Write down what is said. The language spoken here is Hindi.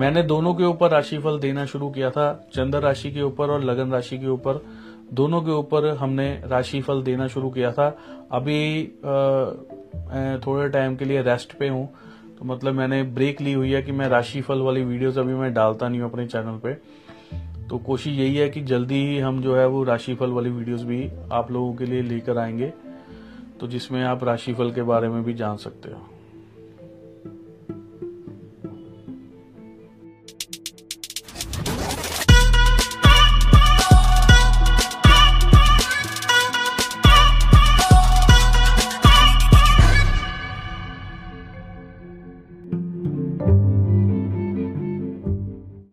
मैंने दोनों के ऊपर राशिफल देना शुरू किया था, चंद्र राशि के ऊपर और लगन राशि के ऊपर। दोनों के ऊपर हमने राशिफल देना शुरू किया था। अभी थोड़े टाइम के लिए रेस्ट पे हूँ तो मतलब मैंने ब्रेक ली हुई है कि मैं राशिफल वाली वीडियोस अभी मैं डालता नहीं हूँ अपने चैनल पे। तो कोशिश यही है कि जल्दी ही हम जो है वो राशिफल वाली वीडियोस भी आप लोगों के लिए लेकर आएँगे तो जिसमें आप राशिफल के बारे में भी जान सकते हो।